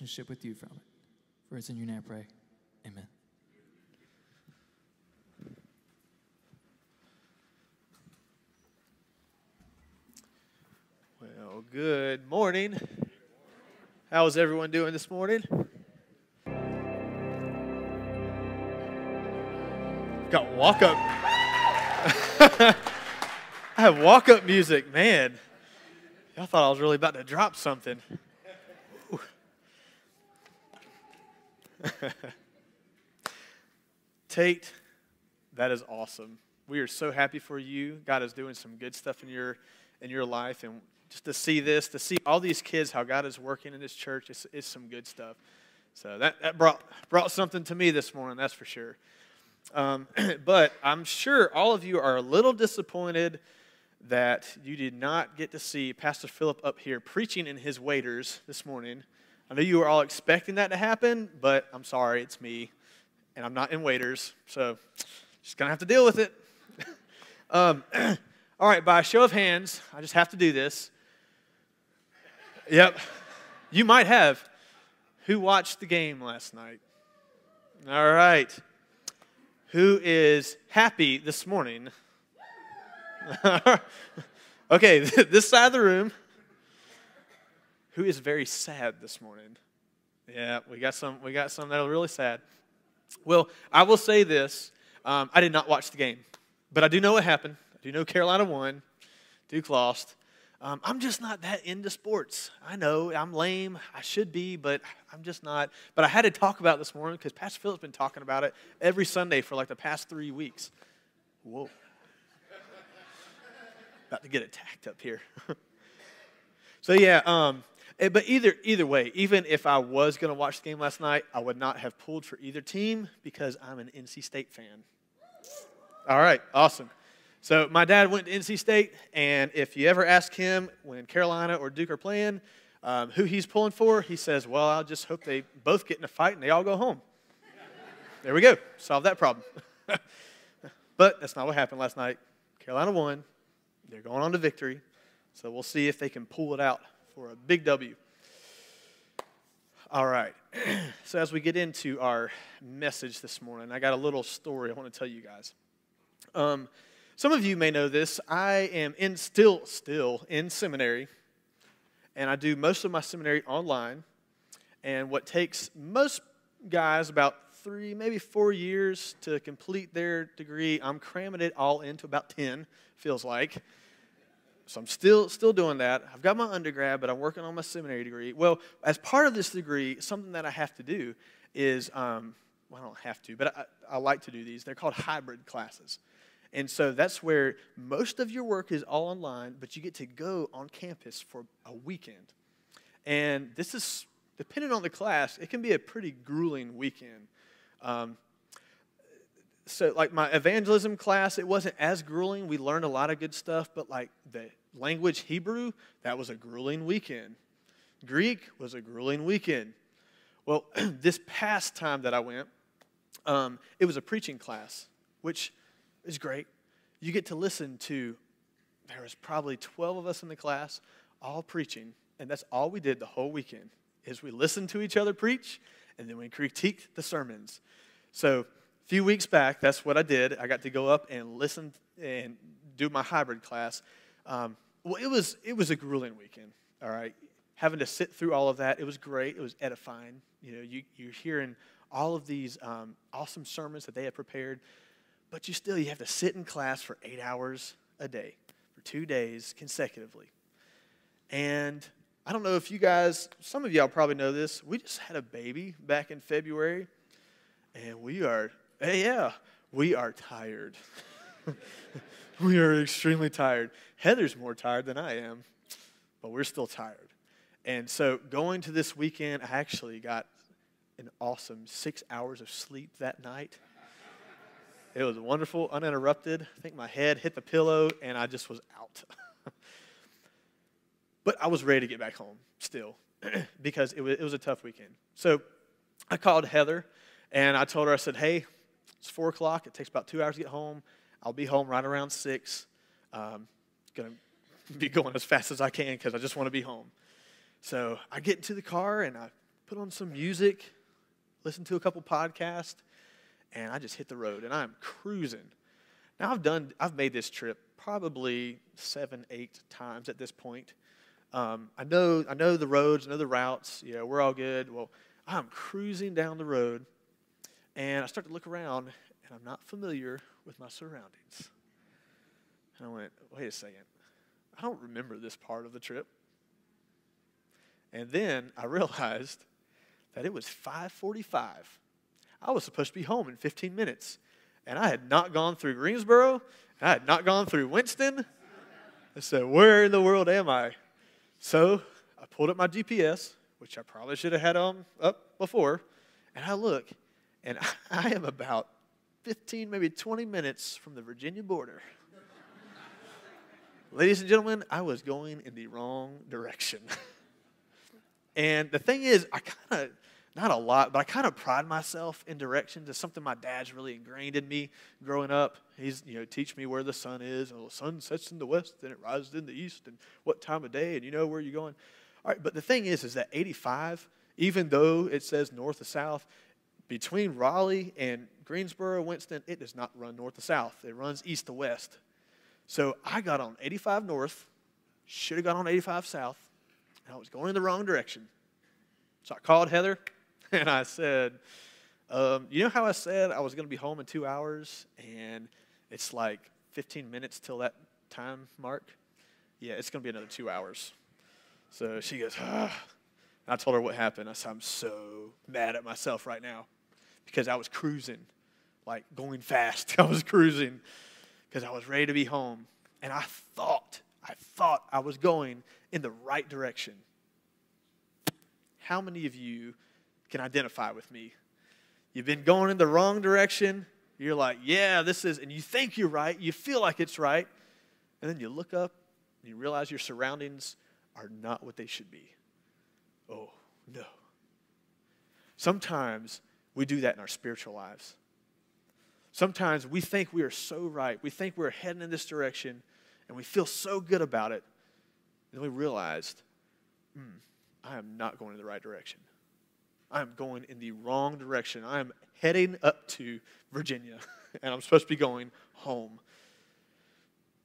relationship with you from it. For it's in your name I pray. Amen. Well, good morning. How is everyone doing this morning? Got walk up. I have walk up music, man. Y'all thought I was really about to drop something. Tate, that is awesome. We are so happy for you. God is doing some good stuff in your in your life, and just to see this, to see all these kids, how God is working in this church, it's, it's some good stuff. So that, that brought brought something to me this morning, that's for sure. Um, but I'm sure all of you are a little disappointed that you did not get to see Pastor Philip up here preaching in his waiters this morning. I know you were all expecting that to happen, but I'm sorry, it's me, and I'm not in waiters, so just gonna have to deal with it. um, all right, by a show of hands, I just have to do this. Yep, you might have. Who watched the game last night? All right. Who is happy this morning? okay, this side of the room. Who is very sad this morning? Yeah, we got some. We got some that are really sad. Well, I will say this: um, I did not watch the game, but I do know what happened. I do know Carolina won. Duke lost. Um, I'm just not that into sports. I know I'm lame. I should be, but I'm just not. But I had to talk about this morning because Pastor Philip's been talking about it every Sunday for like the past three weeks. Whoa. About to get attacked up here. so yeah, um, but either either way, even if I was going to watch the game last night, I would not have pulled for either team because I'm an NC State fan. All right, awesome. So my dad went to NC State, and if you ever ask him when Carolina or Duke are playing, um, who he's pulling for, he says, "Well, I'll just hope they both get in a fight and they all go home." there we go, solve that problem. but that's not what happened last night. Carolina won. They're going on to victory. So we'll see if they can pull it out for a big W. All right. so as we get into our message this morning, I got a little story I want to tell you guys. Um, some of you may know this. I am in still still in seminary, and I do most of my seminary online. And what takes most guys about three, maybe four years to complete their degree, I'm cramming it all into about ten. Feels like. So I'm still still doing that. I've got my undergrad, but I'm working on my seminary degree. Well, as part of this degree, something that I have to do is um, well, I don't have to, but I, I like to do these. They're called hybrid classes. And so that's where most of your work is all online, but you get to go on campus for a weekend. And this is, depending on the class, it can be a pretty grueling weekend. Um, so, like my evangelism class, it wasn't as grueling. We learned a lot of good stuff, but like the language Hebrew, that was a grueling weekend. Greek was a grueling weekend. Well, this past time that I went, um, it was a preaching class, which is great. You get to listen to, there was probably 12 of us in the class, all preaching, and that's all we did the whole weekend, is we listened to each other preach, and then we critiqued the sermons. So a few weeks back, that's what I did. I got to go up and listen and do my hybrid class. Um, well, it was, it was a grueling weekend, all right? Having to sit through all of that, it was great. It was edifying. You know, you, you're hearing all of these um, awesome sermons that they had prepared but you still you have to sit in class for eight hours a day for two days consecutively and i don't know if you guys some of y'all probably know this we just had a baby back in february and we are hey yeah we are tired we are extremely tired heather's more tired than i am but we're still tired and so going to this weekend i actually got an awesome six hours of sleep that night it was wonderful, uninterrupted. I think my head hit the pillow and I just was out. but I was ready to get back home still because it was, it was a tough weekend. So I called Heather and I told her, I said, hey, it's four o'clock. It takes about two hours to get home. I'll be home right around six. Um, gonna be going as fast as I can because I just want to be home. So I get into the car and I put on some music, listen to a couple podcasts, and I just hit the road and I'm cruising. Now I've done, I've made this trip probably seven, eight times at this point. Um, I know, I know the roads, I know the routes. Yeah, we're all good. Well, I'm cruising down the road, and I start to look around, and I'm not familiar with my surroundings. And I went, wait a second, I don't remember this part of the trip. And then I realized that it was 5:45. I was supposed to be home in 15 minutes, and I had not gone through Greensboro. I had not gone through Winston. I said, "Where in the world am I?" So I pulled up my GPS, which I probably should have had on up before, and I look, and I am about 15, maybe 20 minutes from the Virginia border. Ladies and gentlemen, I was going in the wrong direction. and the thing is, I kind of, not a lot, but I kind of pride myself in directions. It's something my dad's really ingrained in me growing up. He's, you know, teach me where the sun is. And the sun sets in the west, and it rises in the east, and what time of day, and you know where you're going. All right, but the thing is, is that 85, even though it says north to south, between Raleigh and Greensboro, Winston, it does not run north to south. It runs east to west. So I got on 85 north, should have got on 85 south, and I was going in the wrong direction. So I called Heather and I said, um, You know how I said I was going to be home in two hours and it's like 15 minutes till that time mark? Yeah, it's going to be another two hours. So she goes, ah. I told her what happened. I said, I'm so mad at myself right now because I was cruising, like going fast. I was cruising because I was ready to be home. And I thought, I thought I was going in the right direction. How many of you can identify with me? You've been going in the wrong direction. You're like, yeah, this is, and you think you're right. You feel like it's right. And then you look up and you realize your surroundings are not what they should be. Oh, no. Sometimes we do that in our spiritual lives. Sometimes we think we are so right. We think we're heading in this direction and we feel so good about it. And then we realized, hmm, I am not going in the right direction. I am going in the wrong direction. I am heading up to Virginia and I'm supposed to be going home.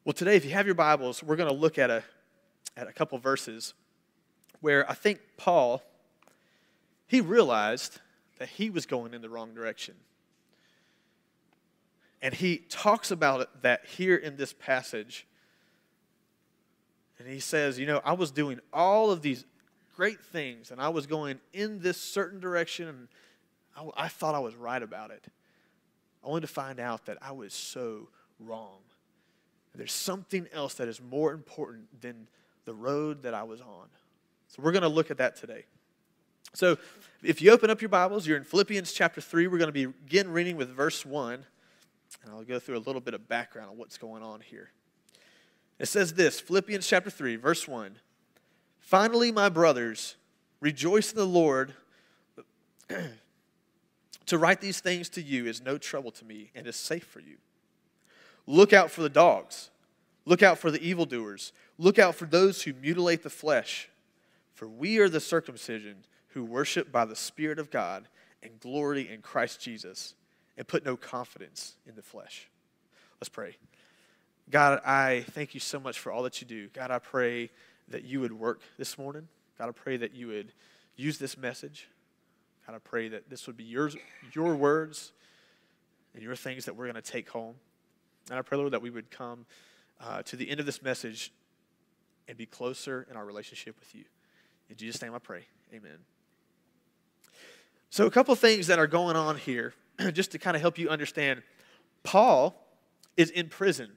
Well, today, if you have your Bibles, we're going to look at a, at a couple verses where I think Paul, he realized that he was going in the wrong direction. And he talks about it, that here in this passage. And he says, You know, I was doing all of these great things, and I was going in this certain direction, and I, I thought I was right about it, only to find out that I was so wrong. There's something else that is more important than the road that I was on. So we're going to look at that today. So if you open up your Bibles, you're in Philippians chapter 3. We're going to begin reading with verse 1. And I'll go through a little bit of background on what's going on here. It says this Philippians chapter 3, verse 1. Finally, my brothers, rejoice in the Lord. to write these things to you is no trouble to me and is safe for you. Look out for the dogs. Look out for the evildoers. Look out for those who mutilate the flesh. For we are the circumcision who worship by the Spirit of God and glory in Christ Jesus and put no confidence in the flesh. Let's pray. God, I thank you so much for all that you do. God, I pray that you would work this morning. God, I pray that you would use this message. God, I pray that this would be yours, your words and your things that we're going to take home. And I pray, Lord, that we would come uh, to the end of this message and be closer in our relationship with you. In Jesus' name I pray. Amen. So, a couple things that are going on here just to kind of help you understand, Paul is in prison.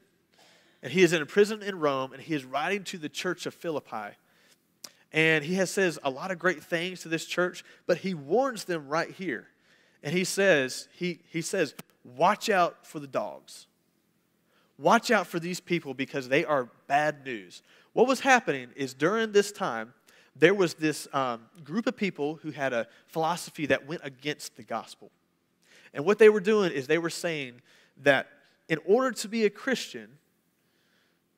And he is in a prison in Rome, and he is writing to the church of Philippi. And he has says a lot of great things to this church, but he warns them right here. And he says, he, he says, watch out for the dogs. Watch out for these people because they are bad news. What was happening is during this time, there was this um, group of people who had a philosophy that went against the gospel. And what they were doing is they were saying that in order to be a Christian,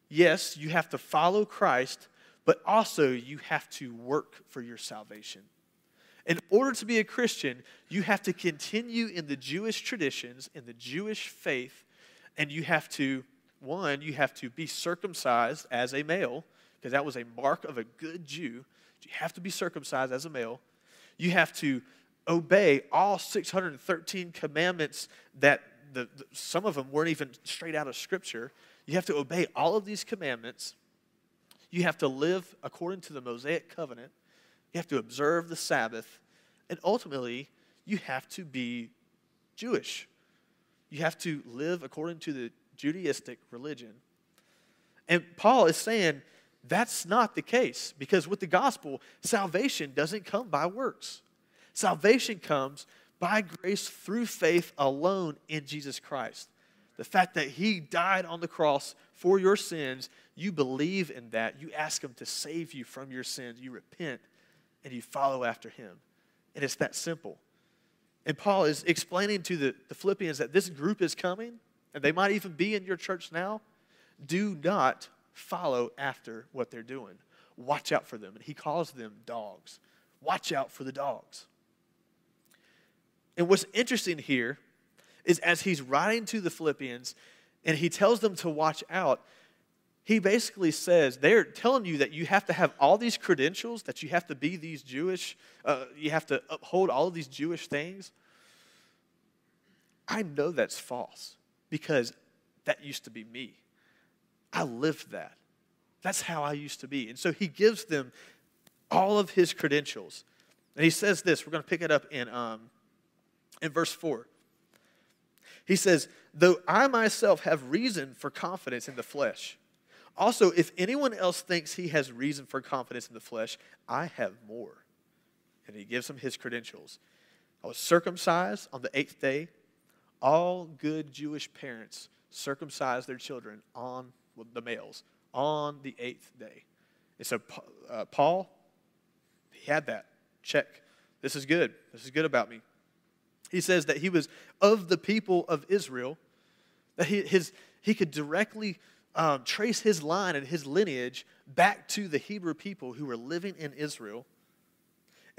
yes, you have to follow Christ, but also you have to work for your salvation. In order to be a Christian, you have to continue in the Jewish traditions, in the Jewish faith, and you have to, one, you have to be circumcised as a male, because that was a mark of a good Jew. You have to be circumcised as a male. You have to obey all 613 commandments that the, the, some of them weren't even straight out of Scripture. You have to obey all of these commandments. You have to live according to the Mosaic covenant. You have to observe the Sabbath. And ultimately, you have to be Jewish. You have to live according to the Judaistic religion. And Paul is saying that's not the case because with the gospel, salvation doesn't come by works. Salvation comes by grace through faith alone in Jesus Christ. The fact that He died on the cross for your sins, you believe in that. You ask Him to save you from your sins. You repent and you follow after Him. And it's that simple. And Paul is explaining to the, the Philippians that this group is coming, and they might even be in your church now. Do not follow after what they're doing. Watch out for them. And he calls them dogs. Watch out for the dogs. And what's interesting here is as he's writing to the Philippians and he tells them to watch out, he basically says they're telling you that you have to have all these credentials, that you have to be these Jewish, uh, you have to uphold all of these Jewish things. I know that's false because that used to be me. I lived that. That's how I used to be. And so he gives them all of his credentials. And he says this, we're going to pick it up in, um, in verse 4. He says, Though I myself have reason for confidence in the flesh, also, if anyone else thinks he has reason for confidence in the flesh, I have more. And he gives him his credentials. I was circumcised on the eighth day. All good Jewish parents circumcise their children on the males on the eighth day. And so uh, Paul, he had that. Check. This is good. This is good about me. He says that he was of the people of Israel, that he, his, he could directly um, trace his line and his lineage back to the Hebrew people who were living in Israel.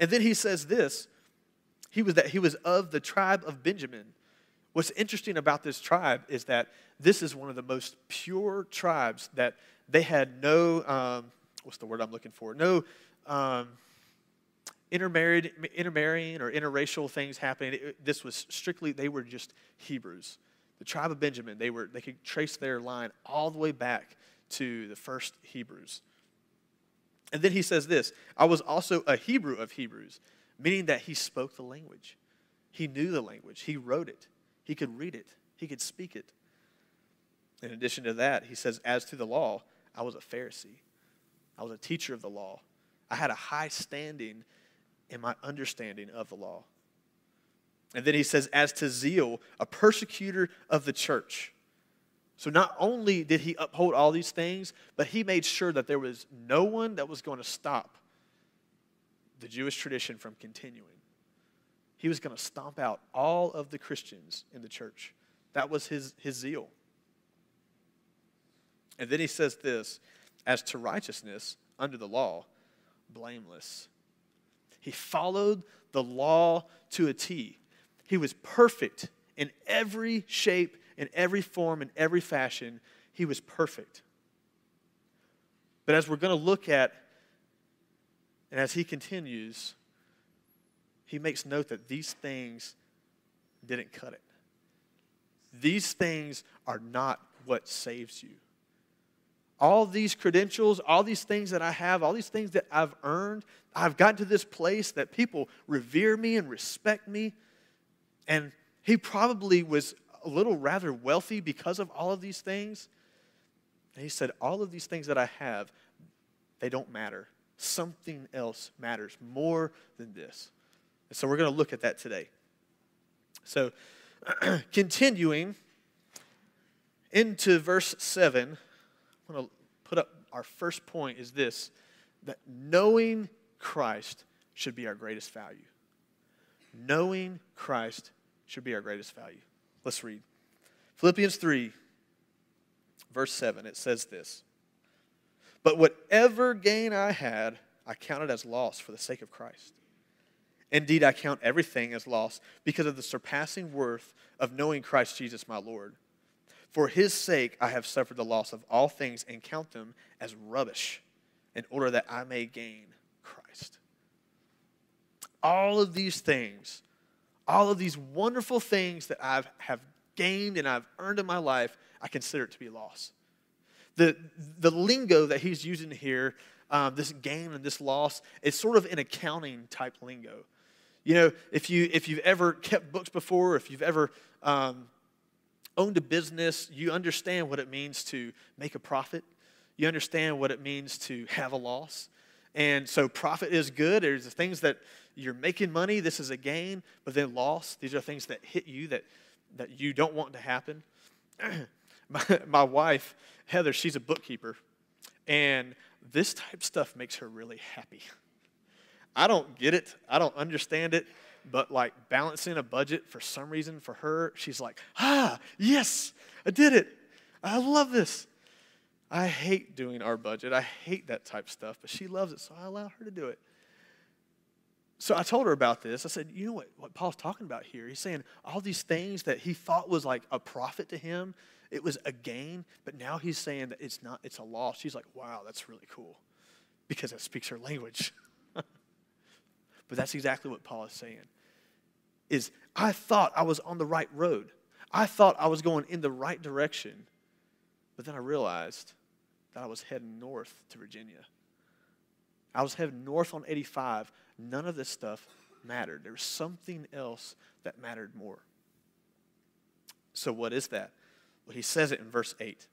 And then he says this he was that he was of the tribe of Benjamin. What's interesting about this tribe is that this is one of the most pure tribes that they had no, um, what's the word I'm looking for? No um, intermarried, intermarrying or interracial things happening. It, this was strictly, they were just Hebrews the tribe of Benjamin, they, were, they could trace their line all the way back to the first Hebrews. And then he says this I was also a Hebrew of Hebrews, meaning that he spoke the language. He knew the language, he wrote it, he could read it, he could speak it. In addition to that, he says, As to the law, I was a Pharisee, I was a teacher of the law. I had a high standing in my understanding of the law. And then he says, as to zeal, a persecutor of the church. So not only did he uphold all these things, but he made sure that there was no one that was going to stop the Jewish tradition from continuing. He was going to stomp out all of the Christians in the church. That was his, his zeal. And then he says this as to righteousness under the law, blameless. He followed the law to a T. He was perfect in every shape, in every form, in every fashion. He was perfect. But as we're going to look at, and as he continues, he makes note that these things didn't cut it. These things are not what saves you. All these credentials, all these things that I have, all these things that I've earned, I've gotten to this place that people revere me and respect me. And he probably was a little rather wealthy because of all of these things. And he said, All of these things that I have, they don't matter. Something else matters more than this. And so we're going to look at that today. So, continuing into verse 7, Going to put up our first point is this that knowing Christ should be our greatest value. Knowing Christ should be our greatest value. Let's read. Philippians 3, verse 7, it says this But whatever gain I had, I counted as loss for the sake of Christ. Indeed, I count everything as loss because of the surpassing worth of knowing Christ Jesus my Lord. For his sake, I have suffered the loss of all things and count them as rubbish in order that I may gain Christ. All of these things, all of these wonderful things that I have gained and I've earned in my life, I consider it to be loss. The, the lingo that he's using here, um, this gain and this loss, is sort of an accounting type lingo. You know, if, you, if you've ever kept books before, if you've ever um, owned a business, you understand what it means to make a profit. You understand what it means to have a loss. And so profit is good. There's the things that you're making money, this is a gain, but then loss, these are things that hit you that, that you don't want to happen. my, my wife, Heather, she's a bookkeeper. And this type stuff makes her really happy. I don't get it. I don't understand it. But like balancing a budget for some reason for her, she's like, ah, yes, I did it. I love this. I hate doing our budget. I hate that type stuff, but she loves it, so I allow her to do it. So I told her about this. I said, you know what, what Paul's talking about here? He's saying all these things that he thought was like a profit to him, it was a gain, but now he's saying that it's not, it's a loss. She's like, wow, that's really cool because it speaks her language. but that's exactly what Paul is saying. Is I thought I was on the right road. I thought I was going in the right direction. But then I realized that I was heading north to Virginia. I was heading north on 85. None of this stuff mattered. There was something else that mattered more. So, what is that? Well, he says it in verse 8.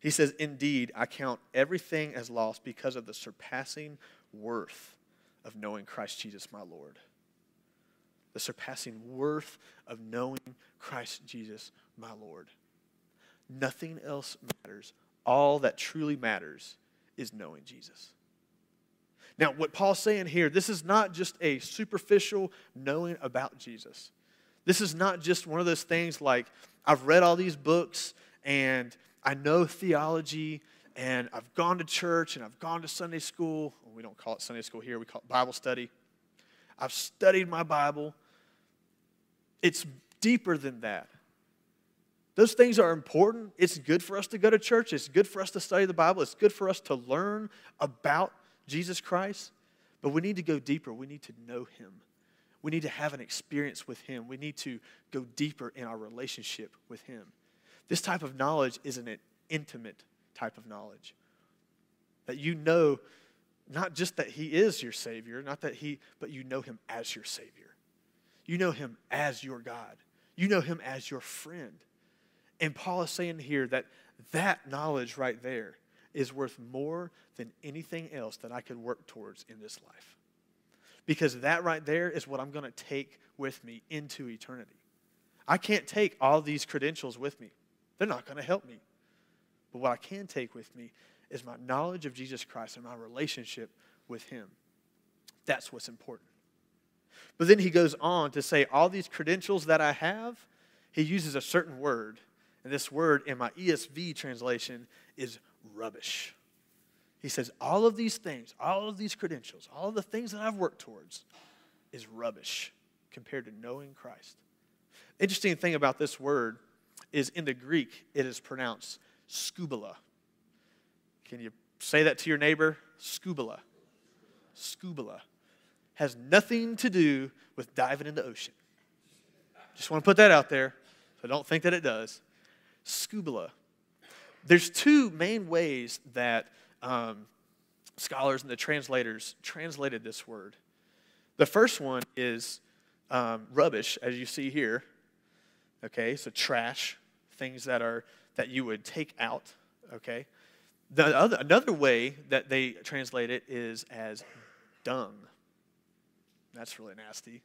He says, Indeed, I count everything as lost because of the surpassing worth of knowing Christ Jesus my Lord. The surpassing worth of knowing Christ Jesus my Lord. Nothing else matters. All that truly matters is knowing Jesus. Now, what Paul's saying here, this is not just a superficial knowing about Jesus. This is not just one of those things like, I've read all these books and I know theology and I've gone to church and I've gone to Sunday school. Well, we don't call it Sunday school here, we call it Bible study. I've studied my Bible. It's deeper than that. Those things are important. It's good for us to go to church. It's good for us to study the Bible. It's good for us to learn about Jesus Christ. But we need to go deeper. We need to know Him. We need to have an experience with Him. We need to go deeper in our relationship with Him. This type of knowledge is an intimate type of knowledge. That you know not just that He is your Savior, not that He, but you know Him as your Savior. You know Him as your God. You know Him as your friend. And Paul is saying here that that knowledge right there is worth more than anything else that I could work towards in this life. Because that right there is what I'm going to take with me into eternity. I can't take all these credentials with me, they're not going to help me. But what I can take with me is my knowledge of Jesus Christ and my relationship with Him. That's what's important. But then he goes on to say, all these credentials that I have, he uses a certain word. And this word in my ESV translation is rubbish. He says, all of these things, all of these credentials, all of the things that I've worked towards is rubbish compared to knowing Christ. Interesting thing about this word is in the Greek, it is pronounced skubala. Can you say that to your neighbor? Skubala. Skubala. Has nothing to do with diving in the ocean. Just want to put that out there, so don't think that it does. Skubala. There's two main ways that um, scholars and the translators translated this word. The first one is um, rubbish, as you see here. Okay, so trash, things that are that you would take out. Okay, the other another way that they translate it is as dung. That's really nasty.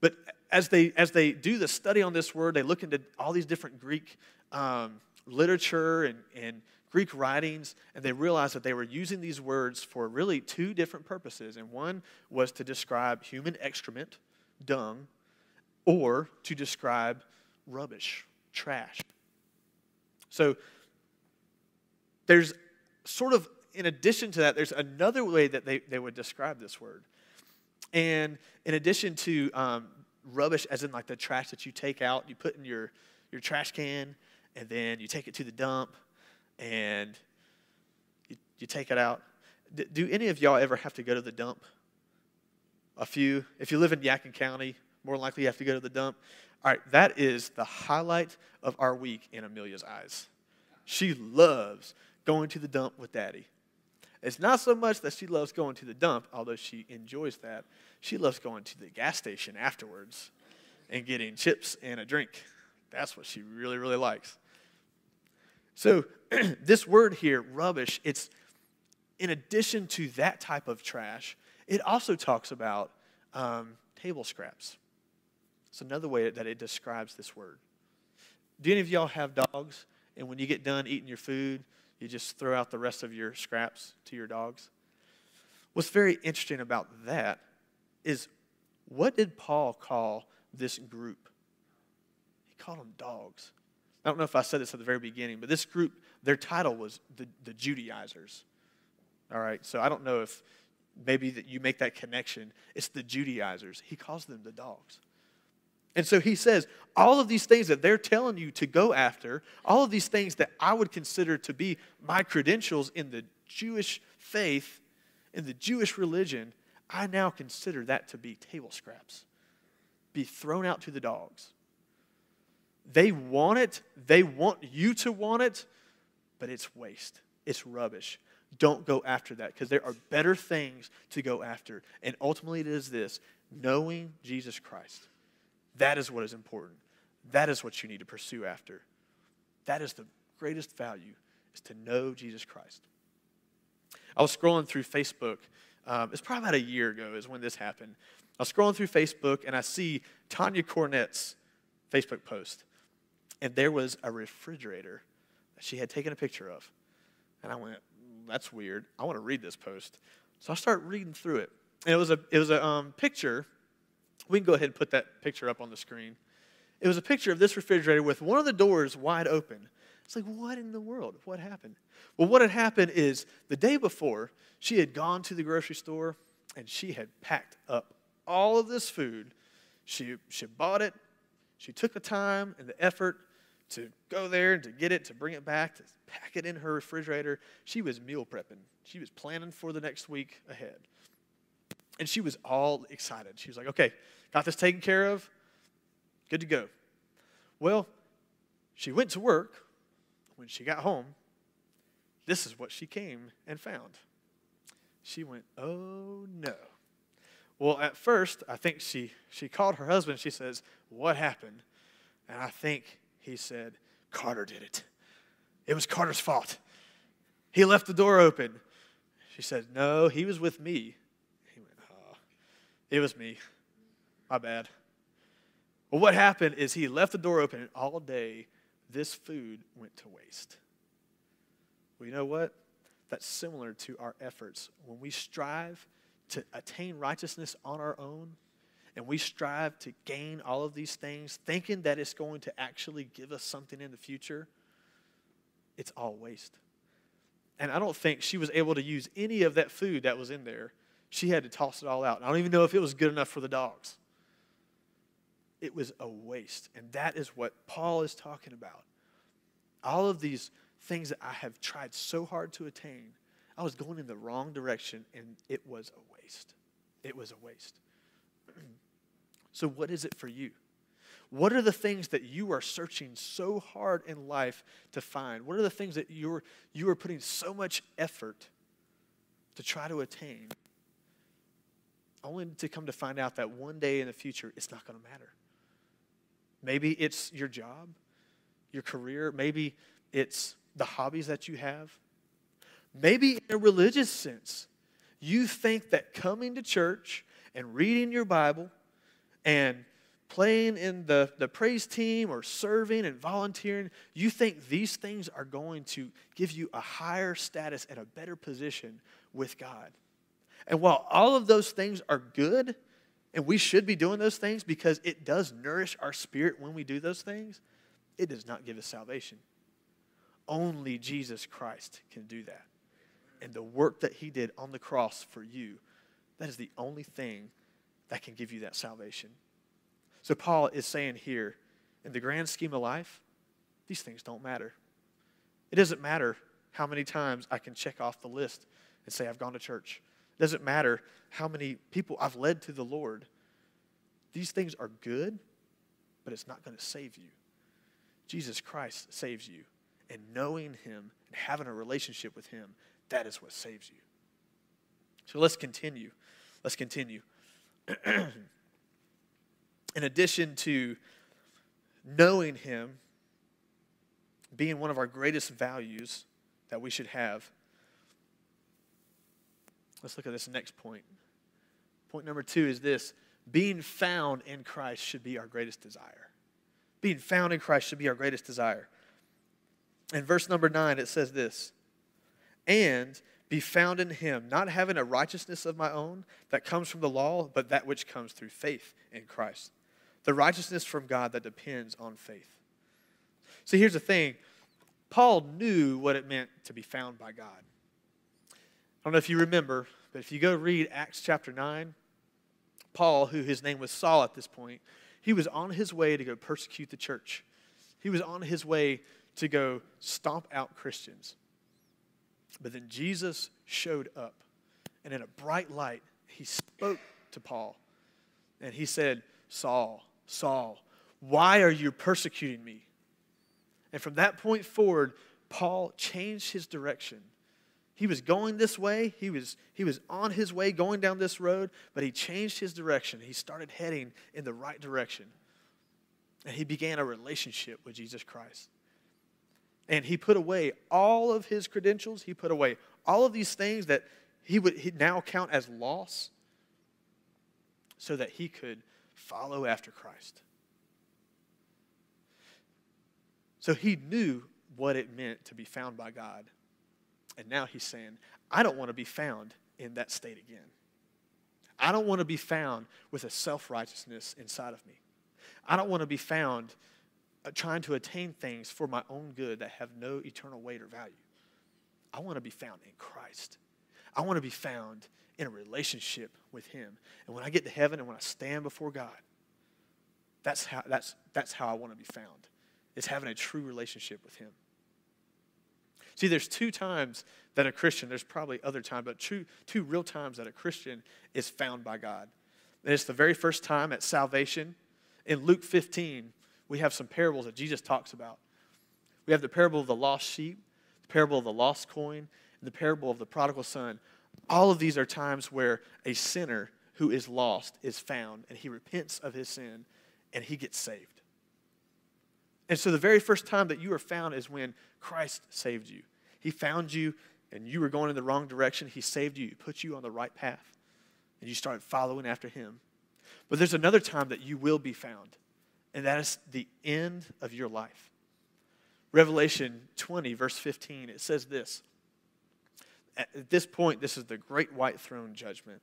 But as they as they do the study on this word, they look into all these different Greek um, literature and, and Greek writings, and they realized that they were using these words for really two different purposes. And one was to describe human excrement, dung, or to describe rubbish, trash. So there's sort of in addition to that, there's another way that they, they would describe this word. And in addition to um, rubbish, as in like the trash that you take out, you put in your, your trash can, and then you take it to the dump, and you, you take it out. D- do any of y'all ever have to go to the dump? A few. If you live in Yadkin County, more likely you have to go to the dump. All right, that is the highlight of our week in Amelia's eyes. She loves going to the dump with daddy. It's not so much that she loves going to the dump, although she enjoys that. She loves going to the gas station afterwards and getting chips and a drink. That's what she really, really likes. So, this word here, rubbish, it's in addition to that type of trash, it also talks about um, table scraps. It's another way that it describes this word. Do any of y'all have dogs? And when you get done eating your food, you just throw out the rest of your scraps to your dogs? What's very interesting about that is what did Paul call this group? He called them dogs. I don't know if I said this at the very beginning, but this group, their title was the, the Judaizers. All right, so I don't know if maybe that you make that connection. It's the Judaizers. He calls them the dogs. And so he says, all of these things that they're telling you to go after, all of these things that I would consider to be my credentials in the Jewish faith, in the Jewish religion, I now consider that to be table scraps, be thrown out to the dogs. They want it, they want you to want it, but it's waste, it's rubbish. Don't go after that because there are better things to go after. And ultimately, it is this knowing Jesus Christ. That is what is important. That is what you need to pursue after. That is the greatest value, is to know Jesus Christ. I was scrolling through Facebook. Um, it's probably about a year ago is when this happened. I was scrolling through Facebook and I see Tanya Cornett's Facebook post. And there was a refrigerator that she had taken a picture of. And I went, that's weird. I want to read this post. So I start reading through it. And it was a, it was a um, picture we can go ahead and put that picture up on the screen. It was a picture of this refrigerator with one of the doors wide open. It's like, what in the world? What happened? Well, what had happened is the day before, she had gone to the grocery store and she had packed up all of this food. She, she bought it. She took the time and the effort to go there and to get it, to bring it back, to pack it in her refrigerator. She was meal prepping. She was planning for the next week ahead. And she was all excited. She was like, okay, got this taken care of. Good to go. Well, she went to work. When she got home, this is what she came and found. She went, oh no. Well, at first, I think she, she called her husband. She says, What happened? And I think he said, Carter did it. It was Carter's fault. He left the door open. She said, No, he was with me. It was me. My bad. Well, what happened is he left the door open, and all day this food went to waste. Well, you know what? That's similar to our efforts. When we strive to attain righteousness on our own, and we strive to gain all of these things, thinking that it's going to actually give us something in the future, it's all waste. And I don't think she was able to use any of that food that was in there she had to toss it all out. I don't even know if it was good enough for the dogs. It was a waste. And that is what Paul is talking about. All of these things that I have tried so hard to attain, I was going in the wrong direction and it was a waste. It was a waste. so, what is it for you? What are the things that you are searching so hard in life to find? What are the things that you're, you are putting so much effort to try to attain? Only to come to find out that one day in the future it's not going to matter. Maybe it's your job, your career, maybe it's the hobbies that you have. Maybe in a religious sense, you think that coming to church and reading your Bible and playing in the, the praise team or serving and volunteering, you think these things are going to give you a higher status and a better position with God. And while all of those things are good, and we should be doing those things because it does nourish our spirit when we do those things, it does not give us salvation. Only Jesus Christ can do that. and the work that he did on the cross for you, that is the only thing that can give you that salvation. So, Paul is saying here, in the grand scheme of life, these things don't matter. It doesn't matter how many times I can check off the list and say, I've gone to church. It doesn't matter how many people I've led to the Lord. These things are good, but it's not going to save you. Jesus Christ saves you. And knowing Him and having a relationship with Him, that is what saves you. So let's continue. Let's continue. In addition to knowing Him being one of our greatest values that we should have, let's look at this next point. Point number two is this being found in Christ should be our greatest desire. Being found in Christ should be our greatest desire. In verse number nine, it says this and be found in him, not having a righteousness of my own that comes from the law, but that which comes through faith in Christ. The righteousness from God that depends on faith. See, here's the thing Paul knew what it meant to be found by God. I don't know if you remember, but if you go read Acts chapter 9, Paul, who his name was Saul at this point, he was on his way to go persecute the church. He was on his way to go stomp out Christians. But then Jesus showed up, and in a bright light, he spoke to Paul. And he said, Saul, Saul, why are you persecuting me? And from that point forward, Paul changed his direction. He was going this way, he was, he was on his way going down this road, but he changed his direction. He started heading in the right direction. And he began a relationship with Jesus Christ. And he put away all of his credentials. He put away all of these things that he would now count as loss so that he could follow after Christ. So he knew what it meant to be found by God. And now he's saying, I don't want to be found in that state again. I don't want to be found with a self righteousness inside of me. I don't want to be found uh, trying to attain things for my own good that have no eternal weight or value. I want to be found in Christ. I want to be found in a relationship with Him. And when I get to heaven and when I stand before God, that's how, that's, that's how I want to be found, is having a true relationship with Him. See, there's two times that a Christian, there's probably other times, but two, two real times that a Christian is found by God. And it's the very first time at salvation. In Luke 15, we have some parables that Jesus talks about. We have the parable of the lost sheep, the parable of the lost coin, and the parable of the prodigal son. All of these are times where a sinner who is lost is found and he repents of his sin and he gets saved. And so the very first time that you are found is when Christ saved you. He found you and you were going in the wrong direction. He saved you, put you on the right path, and you started following after him. But there's another time that you will be found and that is the end of your life. Revelation 20, verse 15, it says this. At this point, this is the great white throne judgment.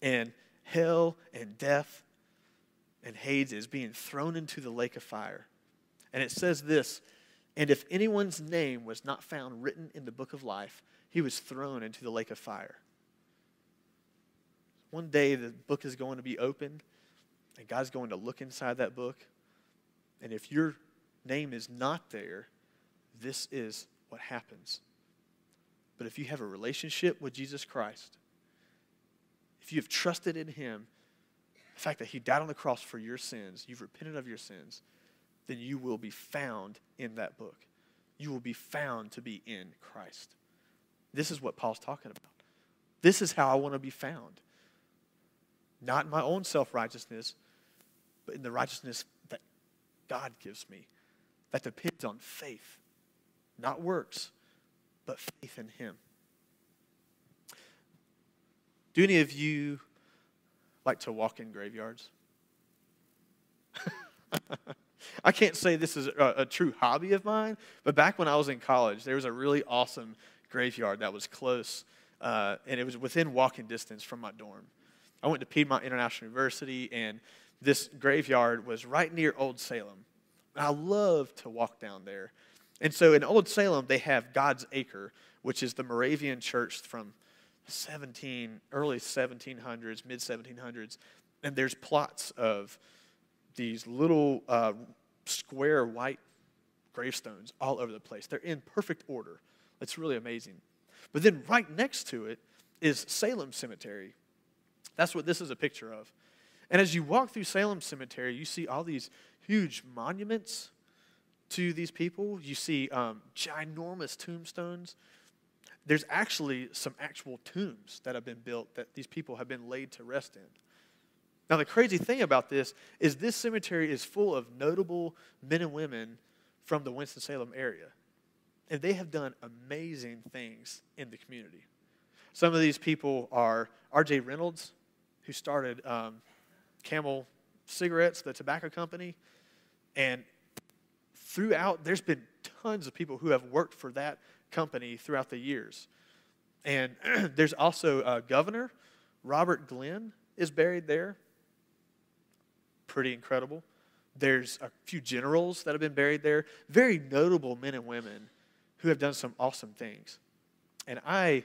And hell and death and Hades is being thrown into the lake of fire. And it says this And if anyone's name was not found written in the book of life, he was thrown into the lake of fire. One day the book is going to be opened and God's going to look inside that book. And if your name is not there, this is what happens. But if you have a relationship with Jesus Christ, if you have trusted in Him, the fact that He died on the cross for your sins, you've repented of your sins, then you will be found in that book. You will be found to be in Christ. This is what Paul's talking about. This is how I want to be found. Not in my own self righteousness, but in the righteousness that God gives me, that depends on faith, not works, but faith in Him. Do any of you like to walk in graveyards? I can't say this is a, a, true hobby of mine, but back when I was in college, there was a really awesome graveyard that was close, uh, and it was within walking distance from my dorm. I went to Piedmont International University, and this graveyard was right near Old Salem. I love to walk down there. And so in Old Salem, they have God's Acre, which is the Moravian church from 17 early 1700s, mid 1700s, and there's plots of these little uh, square white gravestones all over the place. They're in perfect order. It's really amazing. But then right next to it is Salem Cemetery. That's what this is a picture of. And as you walk through Salem Cemetery, you see all these huge monuments to these people. You see um, ginormous tombstones. There's actually some actual tombs that have been built that these people have been laid to rest in. Now, the crazy thing about this is this cemetery is full of notable men and women from the Winston-Salem area. And they have done amazing things in the community. Some of these people are R.J. Reynolds, who started um, Camel Cigarettes, the tobacco company. And throughout, there's been tons of people who have worked for that company throughout the years. And there's also a governor, Robert Glenn, is buried there. Pretty incredible. There's a few generals that have been buried there. Very notable men and women who have done some awesome things. And I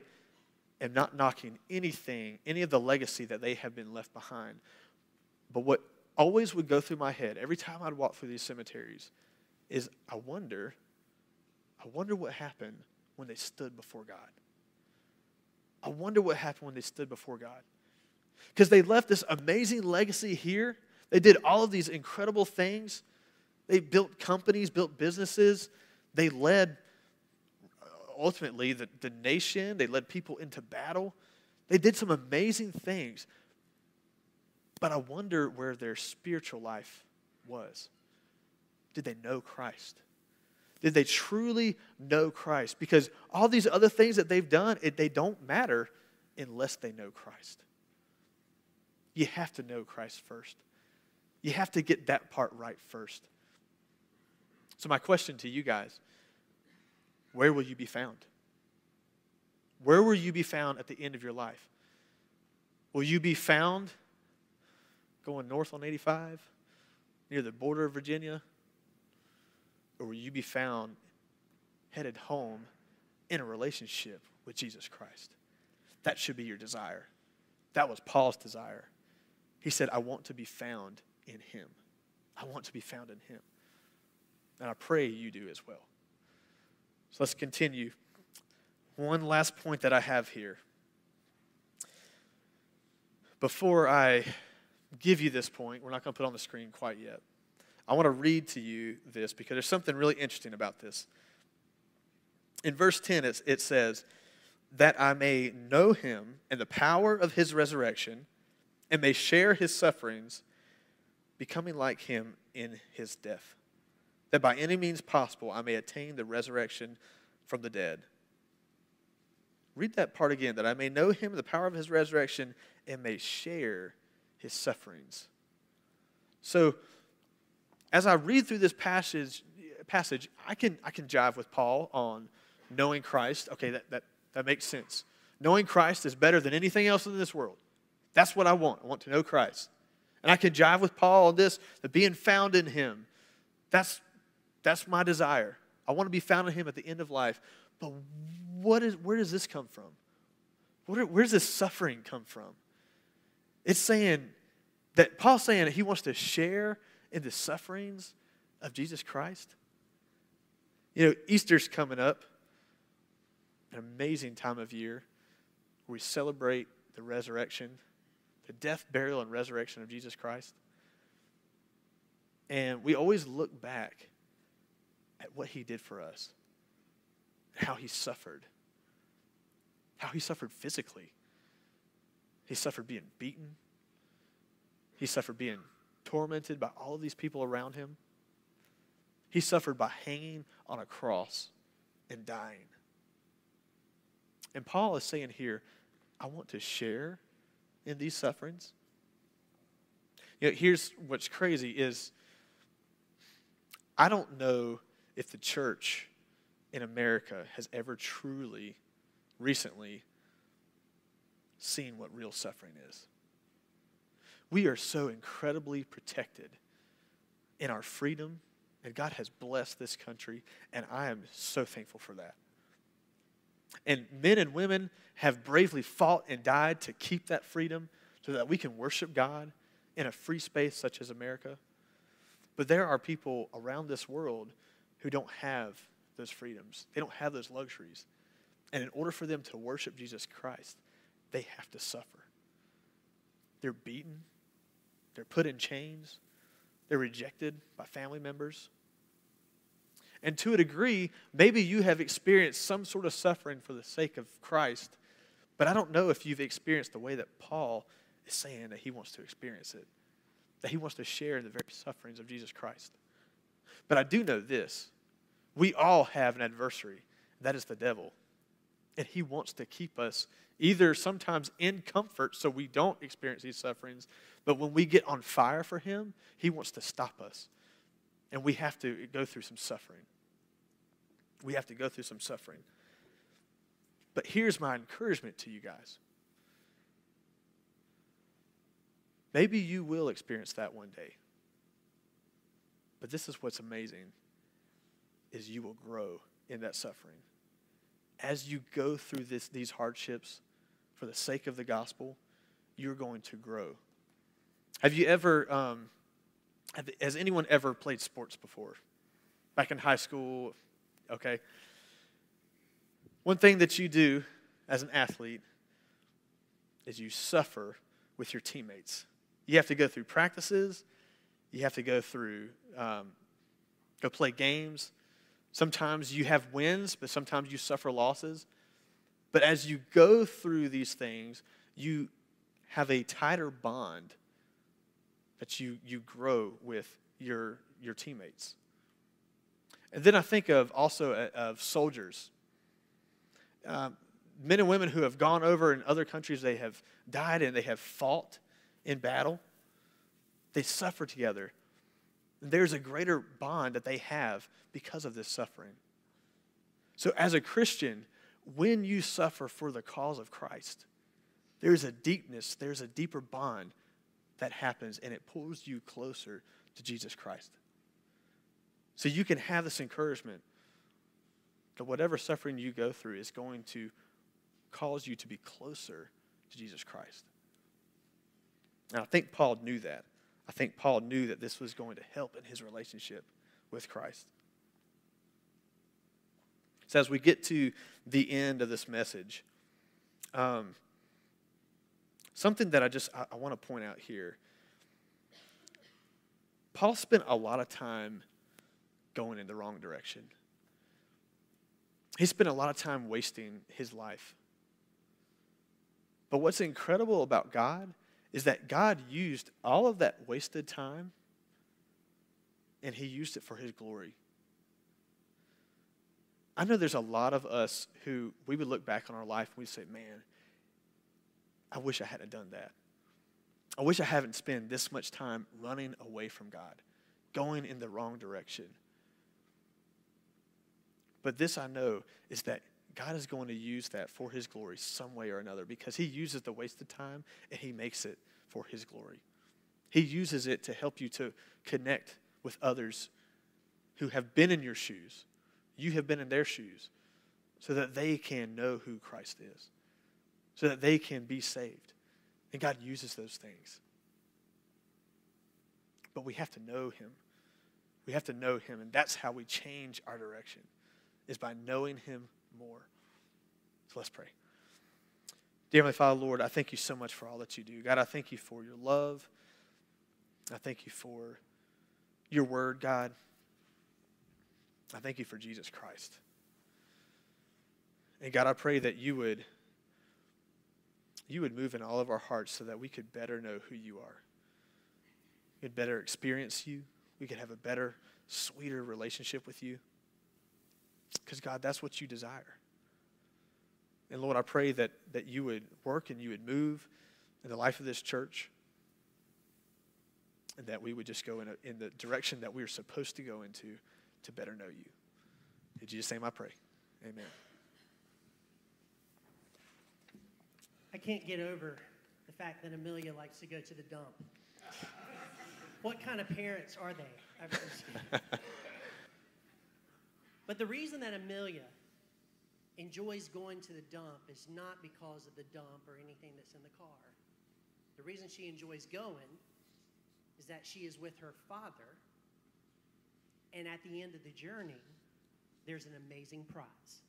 am not knocking anything, any of the legacy that they have been left behind. But what always would go through my head every time I'd walk through these cemeteries is I wonder, I wonder what happened when they stood before God. I wonder what happened when they stood before God. Because they left this amazing legacy here. They did all of these incredible things. They built companies, built businesses. They led, uh, ultimately, the, the nation. They led people into battle. They did some amazing things. But I wonder where their spiritual life was. Did they know Christ? Did they truly know Christ? Because all these other things that they've done, it, they don't matter unless they know Christ. You have to know Christ first. You have to get that part right first. So, my question to you guys where will you be found? Where will you be found at the end of your life? Will you be found going north on 85 near the border of Virginia? Or will you be found headed home in a relationship with Jesus Christ? That should be your desire. That was Paul's desire. He said, I want to be found in him. I want to be found in him. And I pray you do as well. So let's continue. One last point that I have here. Before I give you this point. We're not going to put on the screen quite yet. I want to read to you this because there's something really interesting about this. In verse 10, it, says, That I may know him and the power of his resurrection, and may share his sufferings, becoming like him in his death, that by any means possible I may attain the resurrection from the dead. Read that part again, that I may know him and the power of his resurrection, and may share his sufferings. So, as I read through this passage, passage I, can, I can jive with Paul on knowing Christ. Okay, that, that, that makes sense. Knowing Christ is better than anything else in this world. That's what I want. I want to know Christ. And I can jive with Paul on this, that being found in him, that's, that's my desire. I want to be found in him at the end of life. But what is, where does this come from? Where, where does this suffering come from? It's saying that Paul's saying that he wants to share in the sufferings of Jesus Christ. You know, Easter's coming up, an amazing time of year where we celebrate the resurrection, the death, burial, and resurrection of Jesus Christ. And we always look back at what he did for us, how he suffered, how he suffered physically he suffered being beaten. He suffered being tormented by all of these people around him. He suffered by hanging on a cross and dying. And Paul is saying here, I want to share in these sufferings. You know, here's what's crazy is I don't know if the church in America has ever truly recently seen what real suffering is. We are so incredibly protected in our freedom, and God has blessed this country, and I am so thankful for that. And men and women have bravely fought and died to keep that freedom so that we can worship God in a free space such as America. But there are people around this world who don't have those freedoms, they don't have those luxuries. And in order for them to worship Jesus Christ, they have to suffer. They're beaten, they're put in chains, they're rejected by family members. And to a degree, maybe you have experienced some sort of suffering for the sake of Christ, but I don't know if you've experienced the way that Paul is saying that he wants to experience it, that he wants to share in the very sufferings of Jesus Christ. But I do know this we all have an adversary, that is the devil. And he wants to keep us either sometimes in comfort so we don't experience these sufferings, but when we get on fire for him, he wants to stop us. And we have to go through some suffering. We have to go through some suffering. But here's my encouragement to you guys. Maybe you will experience that one day. But this is what's amazing is you will grow in that suffering. As you go through this, these hardships for the sake of the gospel, you're going to grow. Have you ever, um, have, has anyone ever played sports before? Back in high school, okay? One thing that you do as an athlete is you suffer with your teammates. You have to go through practices, you have to go through, um, go play games. Sometimes you have wins, but sometimes you suffer losses. But as you go through these things, you have a tighter bond that you, you grow with your, your teammates. And then I think of also uh, of soldiers. Um, men and women who have gone over in other countries, they have died and they have fought in battle. They suffer together. There's a greater bond that they have because of this suffering. So, as a Christian, when you suffer for the cause of Christ, there's a deepness, there's a deeper bond that happens, and it pulls you closer to Jesus Christ. So you can have this encouragement that whatever suffering you go through is going to cause you to be closer to Jesus Christ. Now, I think Paul knew that. I think Paul knew that this was going to help in his relationship with Christ. So, as we get to the end of this message, um, something that I just I, I want to point out here. Paul spent a lot of time going in the wrong direction. He spent a lot of time wasting his life. But what's incredible about God is that God used all of that wasted time and he used it for his glory. I know there's a lot of us who we would look back on our life and we'd say, man, I wish I hadn't done that. I wish I hadn't spent this much time running away from God, going in the wrong direction. But this I know is that God is going to use that for his glory some way or another because he uses the wasted time and he makes it for his glory. He uses it to help you to connect with others who have been in your shoes. You have been in their shoes so that they can know who Christ is, so that they can be saved. And God uses those things. But we have to know him. We have to know him, and that's how we change our direction is by knowing Him more. So let's pray. Dear Heavenly Father, Lord, I thank you so much for all that you do. God, I thank you for your love. I thank you for your word, God. I thank you for Jesus Christ. And God, I pray that you would you would move in all of our hearts so that we could better know who you are. We could better experience you. We could have a better, sweeter relationship with you. Because, God, that's what you desire. And Lord, I pray that, that you would work and you would move in the life of this church and that we would just go in, a, in the direction that we are supposed to go into to better know you. In Jesus' name I pray. Amen. I can't get over the fact that Amelia likes to go to the dump. what kind of parents are they? But the reason that Amelia enjoys going to the dump is not because of the dump or anything that's in the car. The reason she enjoys going is that she is with her father, and at the end of the journey, there's an amazing prize.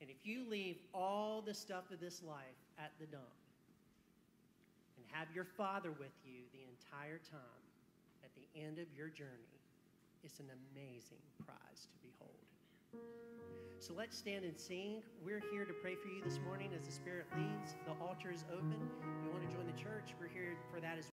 And if you leave all the stuff of this life at the dump and have your father with you the entire time at the end of your journey, it's an amazing prize to behold. So let's stand and sing. We're here to pray for you this morning as the Spirit leads. The altar is open. You want to join the church, we're here for that as